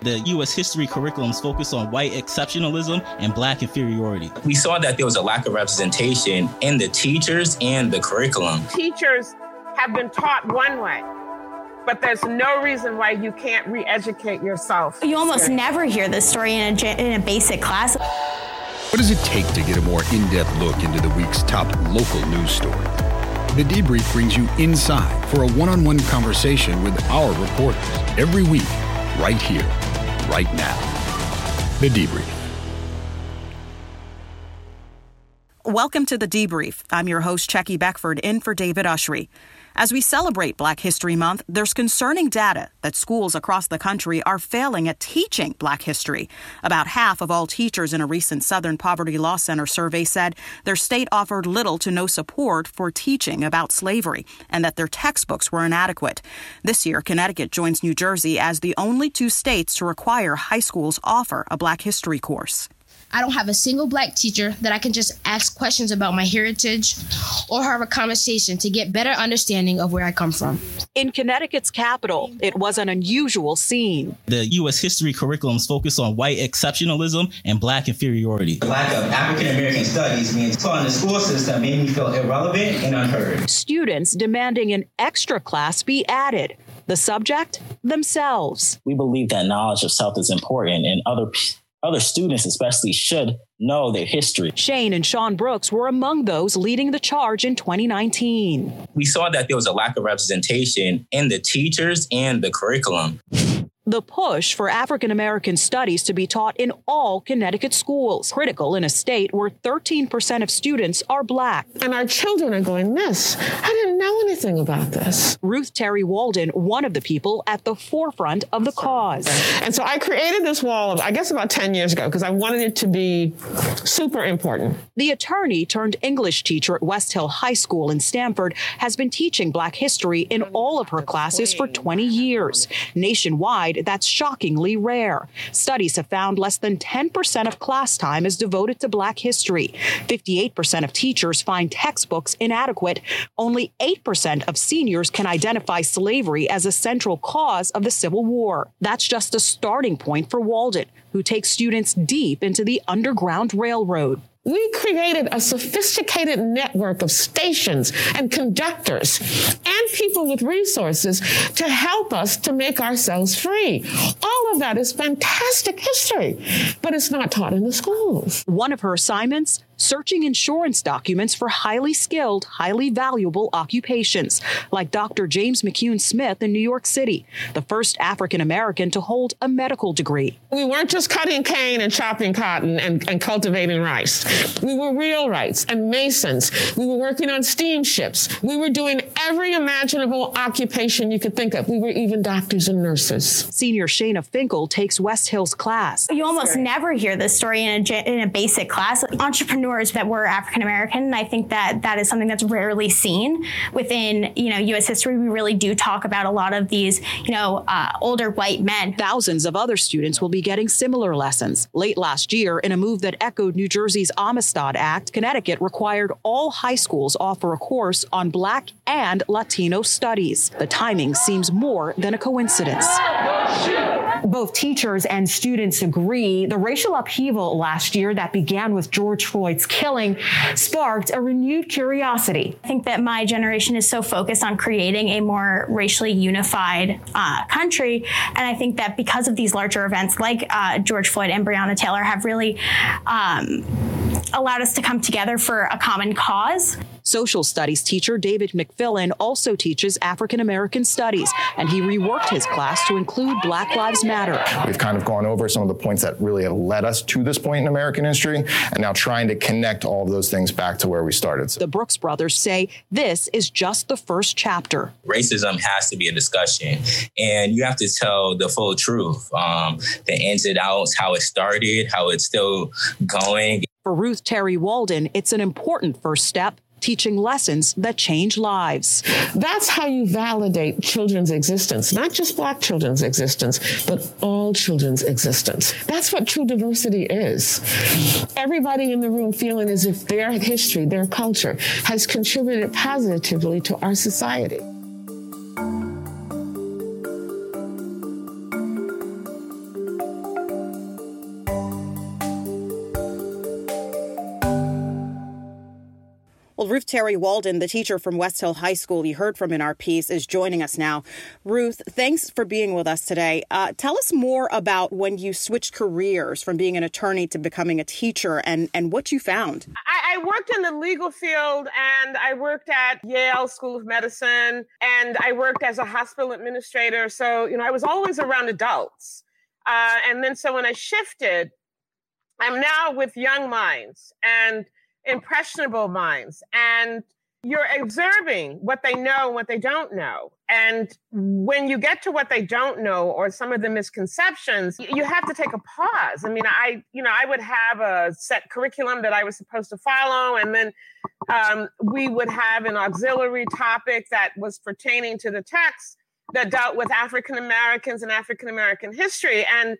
The U.S. history curriculums focus on white exceptionalism and black inferiority. We saw that there was a lack of representation in the teachers and the curriculum. Teachers have been taught one way but there's no reason why you can't re-educate yourself. You almost never hear this story in a, in a basic class. What does it take to get a more in-depth look into the week's top local news story? The Debrief brings you inside for a one-on-one conversation with our reporters every week, right here, right now. The Debrief. Welcome to the Debrief. I'm your host, Checkey Beckford, in for David Ushery. As we celebrate Black History Month, there's concerning data that schools across the country are failing at teaching Black history. About half of all teachers in a recent Southern Poverty Law Center survey said their state offered little to no support for teaching about slavery and that their textbooks were inadequate. This year, Connecticut joins New Jersey as the only two states to require high schools offer a Black history course. I don't have a single black teacher that I can just ask questions about my heritage or have a conversation to get better understanding of where I come from. In Connecticut's capital, it was an unusual scene. The U.S. history curriculums focus on white exceptionalism and black inferiority. The lack of African American studies being taught in the school system made me feel irrelevant and unheard. Students demanding an extra class be added. The subject? Themselves. We believe that knowledge of self is important and other other students especially should know their history. Shane and Sean Brooks were among those leading the charge in 2019. We saw that there was a lack of representation in the teachers and the curriculum the push for African American studies to be taught in all Connecticut schools, critical in a state where 13% of students are black. And our children are going, Miss, I didn't know anything about this. Ruth Terry Walden, one of the people at the forefront of the cause. And so I created this wall, I guess about 10 years ago, because I wanted it to be super important. The attorney turned English teacher at West Hill High School in Stamford has been teaching black history in all of her classes for 20 years. Nationwide, that's shockingly rare. Studies have found less than 10% of class time is devoted to Black history. 58% of teachers find textbooks inadequate. Only 8% of seniors can identify slavery as a central cause of the Civil War. That's just a starting point for Walden, who takes students deep into the Underground Railroad. We created a sophisticated network of stations and conductors and people with resources to help us to make ourselves free. All of that is fantastic history, but it's not taught in the schools. One of her assignments searching insurance documents for highly skilled, highly valuable occupations, like Dr. James McCune Smith in New York City, the first African American to hold a medical degree. We weren't just cutting cane and chopping cotton and, and cultivating rice. We were wheelwrights and masons. We were working on steamships. We were doing every imaginable occupation you could think of. We were even doctors and nurses. Senior Shana Finkel takes West Hill's class. You almost never hear this story in a, in a basic class. Entrepreneurs that were African American. I think that that is something that's rarely seen within, you know, U.S. history. We really do talk about a lot of these, you know, uh, older white men. Thousands of other students will be getting similar lessons. Late last year, in a move that echoed New Jersey's Amistad Act, Connecticut required all high schools offer a course on Black and Latino studies. The timing seems more than a coincidence. Both teachers and students agree the racial upheaval last year that began with George Floyd's killing sparked a renewed curiosity. I think that my generation is so focused on creating a more racially unified uh, country. And I think that because of these larger events like uh, George Floyd and Breonna Taylor have really um, allowed us to come together for a common cause. Social studies teacher David McFillin also teaches African American studies, and he reworked his class to include Black Lives Matter. We've kind of gone over some of the points that really have led us to this point in American history, and now trying to connect all of those things back to where we started. The Brooks brothers say this is just the first chapter. Racism has to be a discussion, and you have to tell the full truth, um, the ins and outs, how it started, how it's still going. For Ruth Terry Walden, it's an important first step teaching lessons that change lives. That's how you validate children's existence, not just Black children's existence, but all children's existence. That's what true diversity is. Everybody in the room feeling as if their history, their culture has contributed positively to our society. Ruth Terry Walden, the teacher from West Hill High School you heard from in our piece, is joining us now. Ruth, thanks for being with us today. Uh, tell us more about when you switched careers from being an attorney to becoming a teacher and, and what you found. I, I worked in the legal field and I worked at Yale School of Medicine and I worked as a hospital administrator. So, you know, I was always around adults. Uh, and then so when I shifted, I'm now with young minds and impressionable minds and you're observing what they know and what they don't know. And when you get to what they don't know or some of the misconceptions, you have to take a pause. I mean, I, you know, I would have a set curriculum that I was supposed to follow, and then um, we would have an auxiliary topic that was pertaining to the text that dealt with African Americans and African American history. And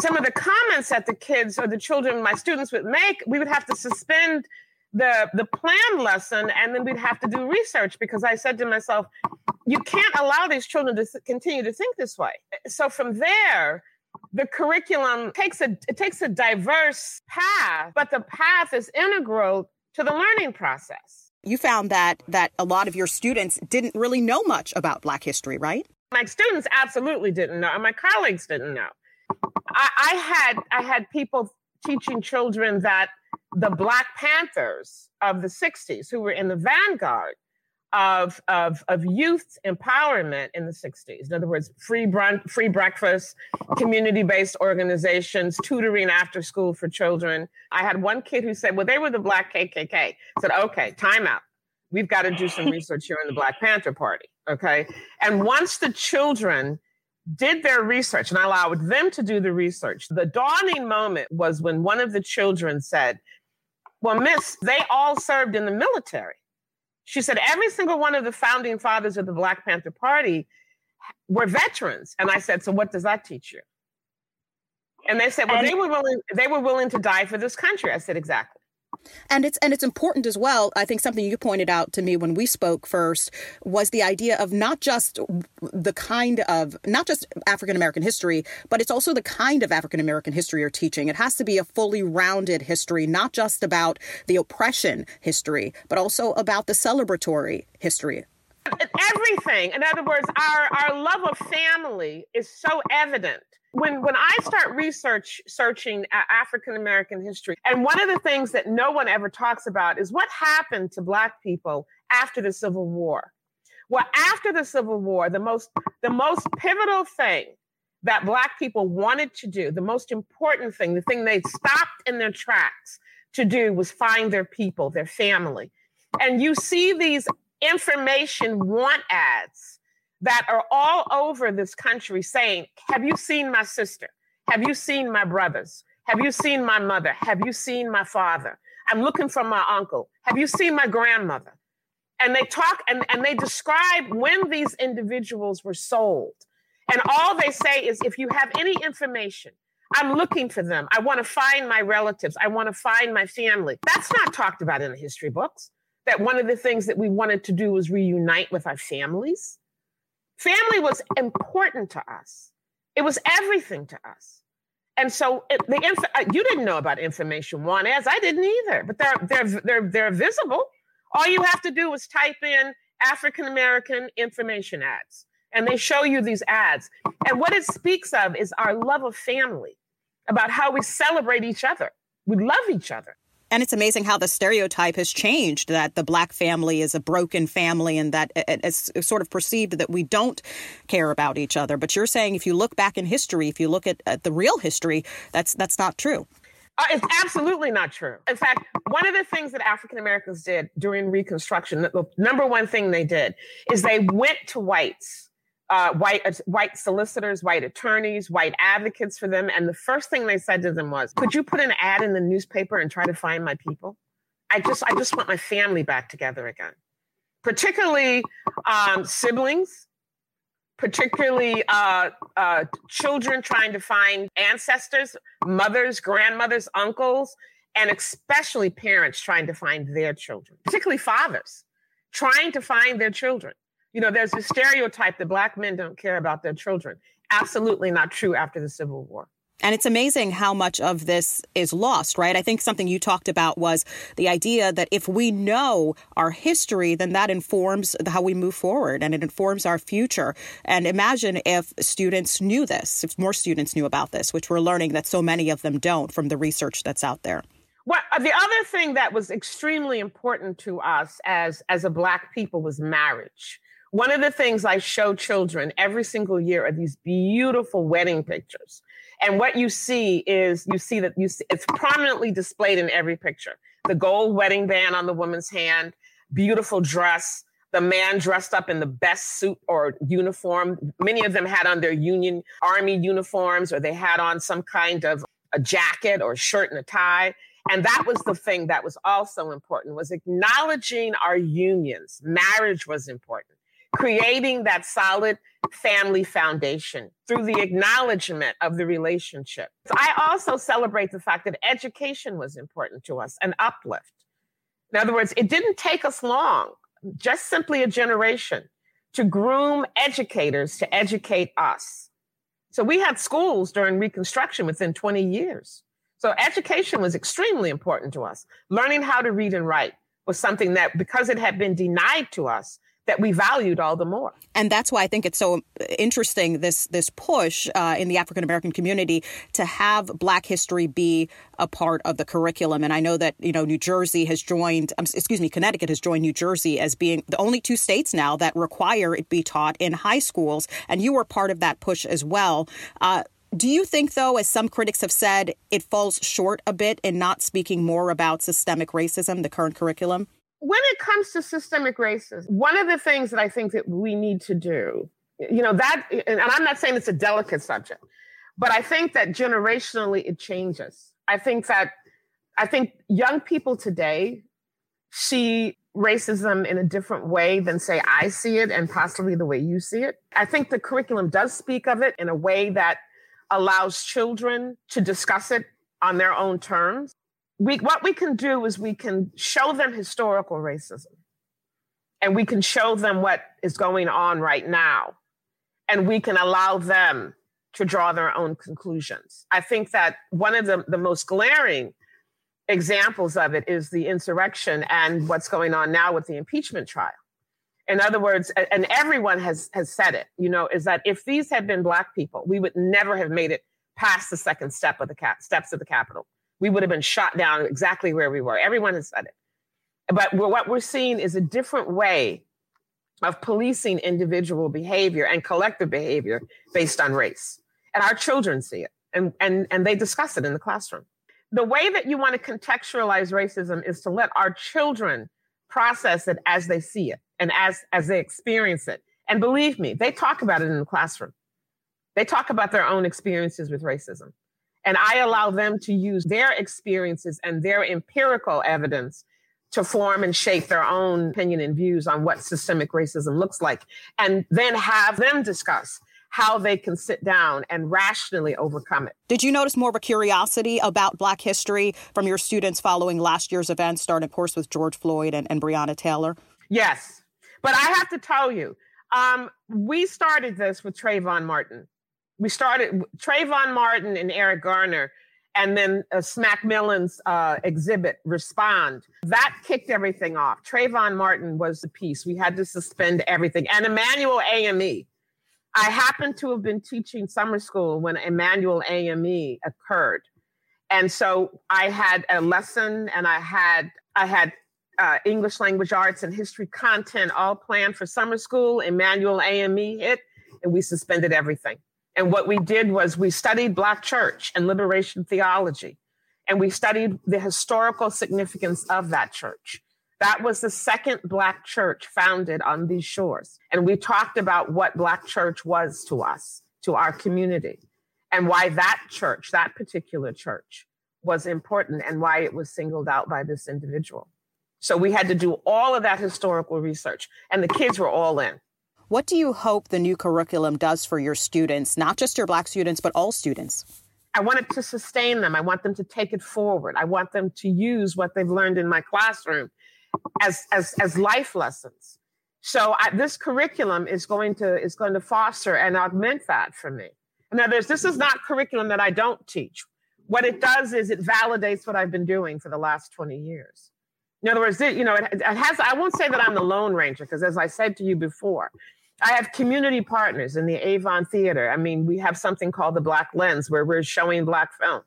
some of the comments that the kids or the children, my students would make, we would have to suspend the the planned lesson and then we'd have to do research because I said to myself, you can't allow these children to continue to think this way. So from there, the curriculum takes a it takes a diverse path, but the path is integral to the learning process. You found that that a lot of your students didn't really know much about Black history, right? My students absolutely didn't know, and my colleagues didn't know. I, I had I had people teaching children that the Black Panthers of the 60s, who were in the vanguard of, of, of youth empowerment in the 60s. In other words, free, brunch, free breakfast, community based organizations, tutoring after school for children. I had one kid who said, Well, they were the Black KKK. I said, Okay, time out. We've got to do some research here in the Black Panther Party. Okay. And once the children did their research and I allowed them to do the research. The dawning moment was when one of the children said, Well, miss, they all served in the military. She said, Every single one of the founding fathers of the Black Panther Party were veterans. And I said, So what does that teach you? And they said, Well, they were willing, they were willing to die for this country. I said, Exactly. And it's and it's important as well. I think something you pointed out to me when we spoke first was the idea of not just the kind of not just African American history, but it's also the kind of African American history you're teaching. It has to be a fully rounded history, not just about the oppression history, but also about the celebratory history everything. In other words, our, our love of family is so evident when when I start research searching African American history, and one of the things that no one ever talks about is what happened to Black people after the Civil War. Well, after the Civil War, the most the most pivotal thing that Black people wanted to do, the most important thing, the thing they stopped in their tracks to do was find their people, their family. And you see these information want ads that are all over this country saying, Have you seen my sister? Have you seen my brothers? Have you seen my mother? Have you seen my father? I'm looking for my uncle. Have you seen my grandmother? And they talk and, and they describe when these individuals were sold. And all they say is if you have any information, I'm looking for them. I want to find my relatives. I want to find my family. That's not talked about in the history books. That one of the things that we wanted to do was reunite with our families. Family was important to us. It was everything to us. And so it, the inf- uh, you didn't know about information want ads. I didn't either, but they're they're they're they're visible. All you have to do is type in African American information ads, and they show you these ads. And what it speaks of is our love of family, about how we celebrate each other. We love each other. And it's amazing how the stereotype has changed that the black family is a broken family and that it's sort of perceived that we don't care about each other. But you're saying if you look back in history, if you look at, at the real history, that's that's not true. Uh, it's absolutely not true. In fact, one of the things that African Americans did during Reconstruction, the number one thing they did is they went to whites uh, white uh, white solicitors, white attorneys, white advocates for them, and the first thing they said to them was, "Could you put an ad in the newspaper and try to find my people? I just I just want my family back together again, particularly um, siblings, particularly uh, uh, children trying to find ancestors, mothers, grandmothers, uncles, and especially parents trying to find their children, particularly fathers trying to find their children." You know, there's a stereotype that black men don't care about their children. Absolutely not true after the Civil War. And it's amazing how much of this is lost, right? I think something you talked about was the idea that if we know our history, then that informs how we move forward and it informs our future. And imagine if students knew this, if more students knew about this, which we're learning that so many of them don't from the research that's out there. Well, uh, the other thing that was extremely important to us as, as a Black people was marriage. One of the things I show children every single year are these beautiful wedding pictures and what you see is you see that you see, it's prominently displayed in every picture. The gold wedding band on the woman's hand, beautiful dress, the man dressed up in the best suit or uniform. Many of them had on their Union Army uniforms or they had on some kind of a jacket or shirt and a tie. And that was the thing that was also important was acknowledging our unions. Marriage was important creating that solid family foundation through the acknowledgement of the relationship. I also celebrate the fact that education was important to us, an uplift. In other words, it didn't take us long, just simply a generation, to groom educators to educate us. So we had schools during Reconstruction within 20 years. So education was extremely important to us. Learning how to read and write was something that, because it had been denied to us, that we valued all the more. And that's why I think it's so interesting this this push uh, in the African American community to have Black history be a part of the curriculum. And I know that you know New Jersey has joined, um, excuse me, Connecticut has joined New Jersey as being the only two states now that require it be taught in high schools. And you were part of that push as well. Uh, do you think, though, as some critics have said, it falls short a bit in not speaking more about systemic racism, the current curriculum? When it comes to systemic racism, one of the things that I think that we need to do, you know, that, and I'm not saying it's a delicate subject, but I think that generationally it changes. I think that, I think young people today see racism in a different way than, say, I see it and possibly the way you see it. I think the curriculum does speak of it in a way that allows children to discuss it on their own terms we what we can do is we can show them historical racism. And we can show them what is going on right now. And we can allow them to draw their own conclusions. I think that one of the, the most glaring examples of it is the insurrection and what's going on now with the impeachment trial. In other words and everyone has has said it you know is that if these had been black people we would never have made it past the second step of the cap, steps of the capitol we would have been shot down exactly where we were. Everyone has said it. But what we're seeing is a different way of policing individual behavior and collective behavior based on race. And our children see it and, and, and they discuss it in the classroom. The way that you want to contextualize racism is to let our children process it as they see it and as, as they experience it. And believe me, they talk about it in the classroom. They talk about their own experiences with racism. And I allow them to use their experiences and their empirical evidence to form and shape their own opinion and views on what systemic racism looks like, and then have them discuss how they can sit down and rationally overcome it. Did you notice more of a curiosity about Black history from your students following last year's event, starting, of course, with George Floyd and, and Breonna Taylor? Yes. But I have to tell you, um, we started this with Trayvon Martin we started Trayvon Martin and Eric Garner, and then uh, Smack Mellon's uh, exhibit, Respond. That kicked everything off. Trayvon Martin was the piece. We had to suspend everything. And Emanuel AME. I happened to have been teaching summer school when Emanuel AME occurred. And so I had a lesson and I had I had uh, English language arts and history content all planned for summer school. Emanuel AME hit and we suspended everything. And what we did was we studied Black church and liberation theology, and we studied the historical significance of that church. That was the second Black church founded on these shores. And we talked about what Black church was to us, to our community, and why that church, that particular church, was important and why it was singled out by this individual. So we had to do all of that historical research, and the kids were all in. What do you hope the new curriculum does for your students, not just your Black students, but all students? I want it to sustain them. I want them to take it forward. I want them to use what they've learned in my classroom as, as, as life lessons. So I, this curriculum is going to is going to foster and augment that for me. In other words, this is not curriculum that I don't teach. What it does is it validates what I've been doing for the last 20 years. In other words, it, you know, it, it has. I won't say that I'm the Lone Ranger because, as I said to you before, I have community partners in the Avon Theater. I mean, we have something called the Black Lens where we're showing Black film.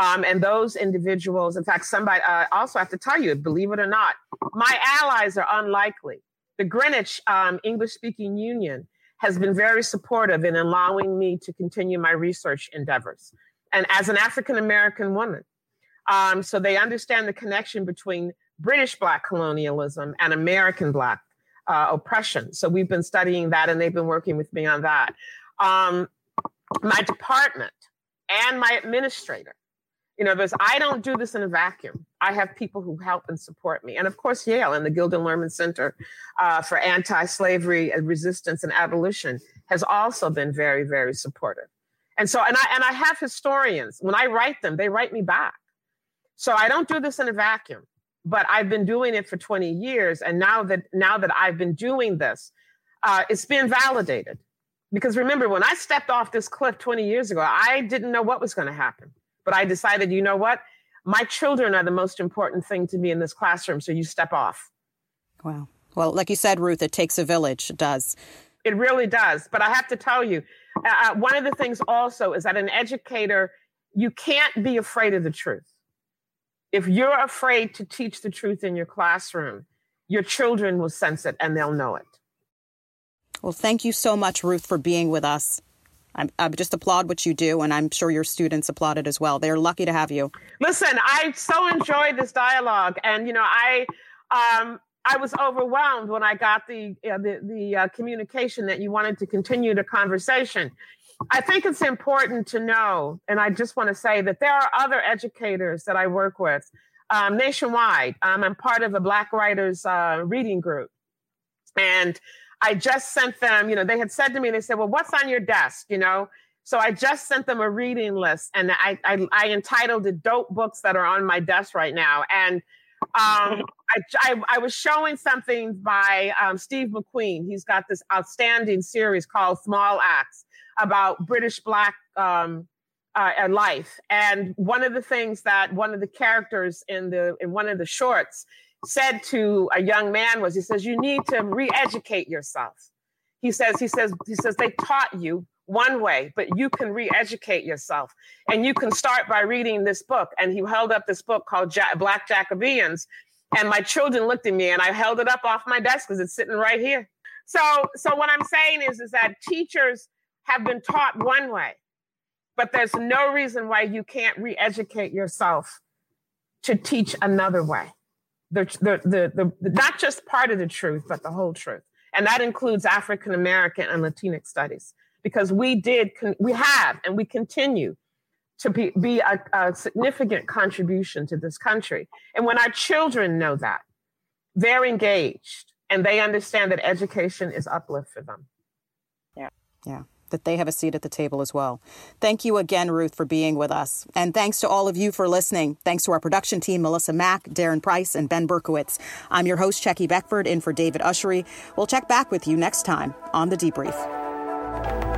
Um, and those individuals, in fact, somebody uh, also have to tell you, believe it or not, my allies are unlikely. The Greenwich um, English Speaking Union has been very supportive in allowing me to continue my research endeavors. And as an African American woman, um, so they understand the connection between British Black colonialism and American Black uh, oppression. So we've been studying that and they've been working with me on that. Um, my department and my administrator, you know, there's, I don't do this in a vacuum. I have people who help and support me. And of course, Yale and the Gilder Lehrman Center uh, for Anti Slavery and Resistance and Abolition has also been very, very supportive. And so, and I, and I have historians, when I write them, they write me back. So I don't do this in a vacuum but I've been doing it for 20 years. And now that now that I've been doing this, uh, it's been validated. Because remember, when I stepped off this cliff 20 years ago, I didn't know what was going to happen. But I decided, you know what? My children are the most important thing to me in this classroom. So you step off. Wow. Well, like you said, Ruth, it takes a village. It does. It really does. But I have to tell you, uh, uh one of the things also is that an educator, you can't be afraid of the truth if you're afraid to teach the truth in your classroom, your children will sense it and they'll know it. Well, thank you so much, Ruth, for being with us. I'm, I just applaud what you do, and I'm sure your students applaud it as well. They're lucky to have you. Listen, I so enjoyed this dialogue, and you know, I um, I was overwhelmed when I got the uh, the, the uh, communication that you wanted to continue the conversation. I think it's important to know, and I just want to say that there are other educators that I work with um, nationwide. Um, I'm part of a Black Writers uh, reading group. And I just sent them, you know, they had said to me, they said, well, what's on your desk, you know? So I just sent them a reading list and I, I, I entitled it Dope Books That Are on My Desk Right Now. And um, I, I, I, was showing something by um, Steve McQueen. He's got this outstanding series called Small Acts about British Black um, uh, life. And one of the things that one of the characters in the in one of the shorts said to a young man was, he says, "You need to re-educate yourself." He says, he says, he says, they taught you one way, but you can re-educate yourself, and you can start by reading this book. And he held up this book called ja- Black Jacobins, and my children looked at me, and I held it up off my desk because it's sitting right here. So, so what I'm saying is, is that teachers have been taught one way, but there's no reason why you can't re educate yourself to teach another way. The, the, the, the, not just part of the truth, but the whole truth. And that includes African American and Latinx studies, because we did, we have, and we continue to be, be a, a significant contribution to this country. And when our children know that, they're engaged and they understand that education is uplift for them. Yeah. Yeah that they have a seat at the table as well. Thank you again, Ruth, for being with us. And thanks to all of you for listening. Thanks to our production team, Melissa Mack, Darren Price, and Ben Berkowitz. I'm your host, Checkey Beckford, in for David Ushery. We'll check back with you next time on The Debrief.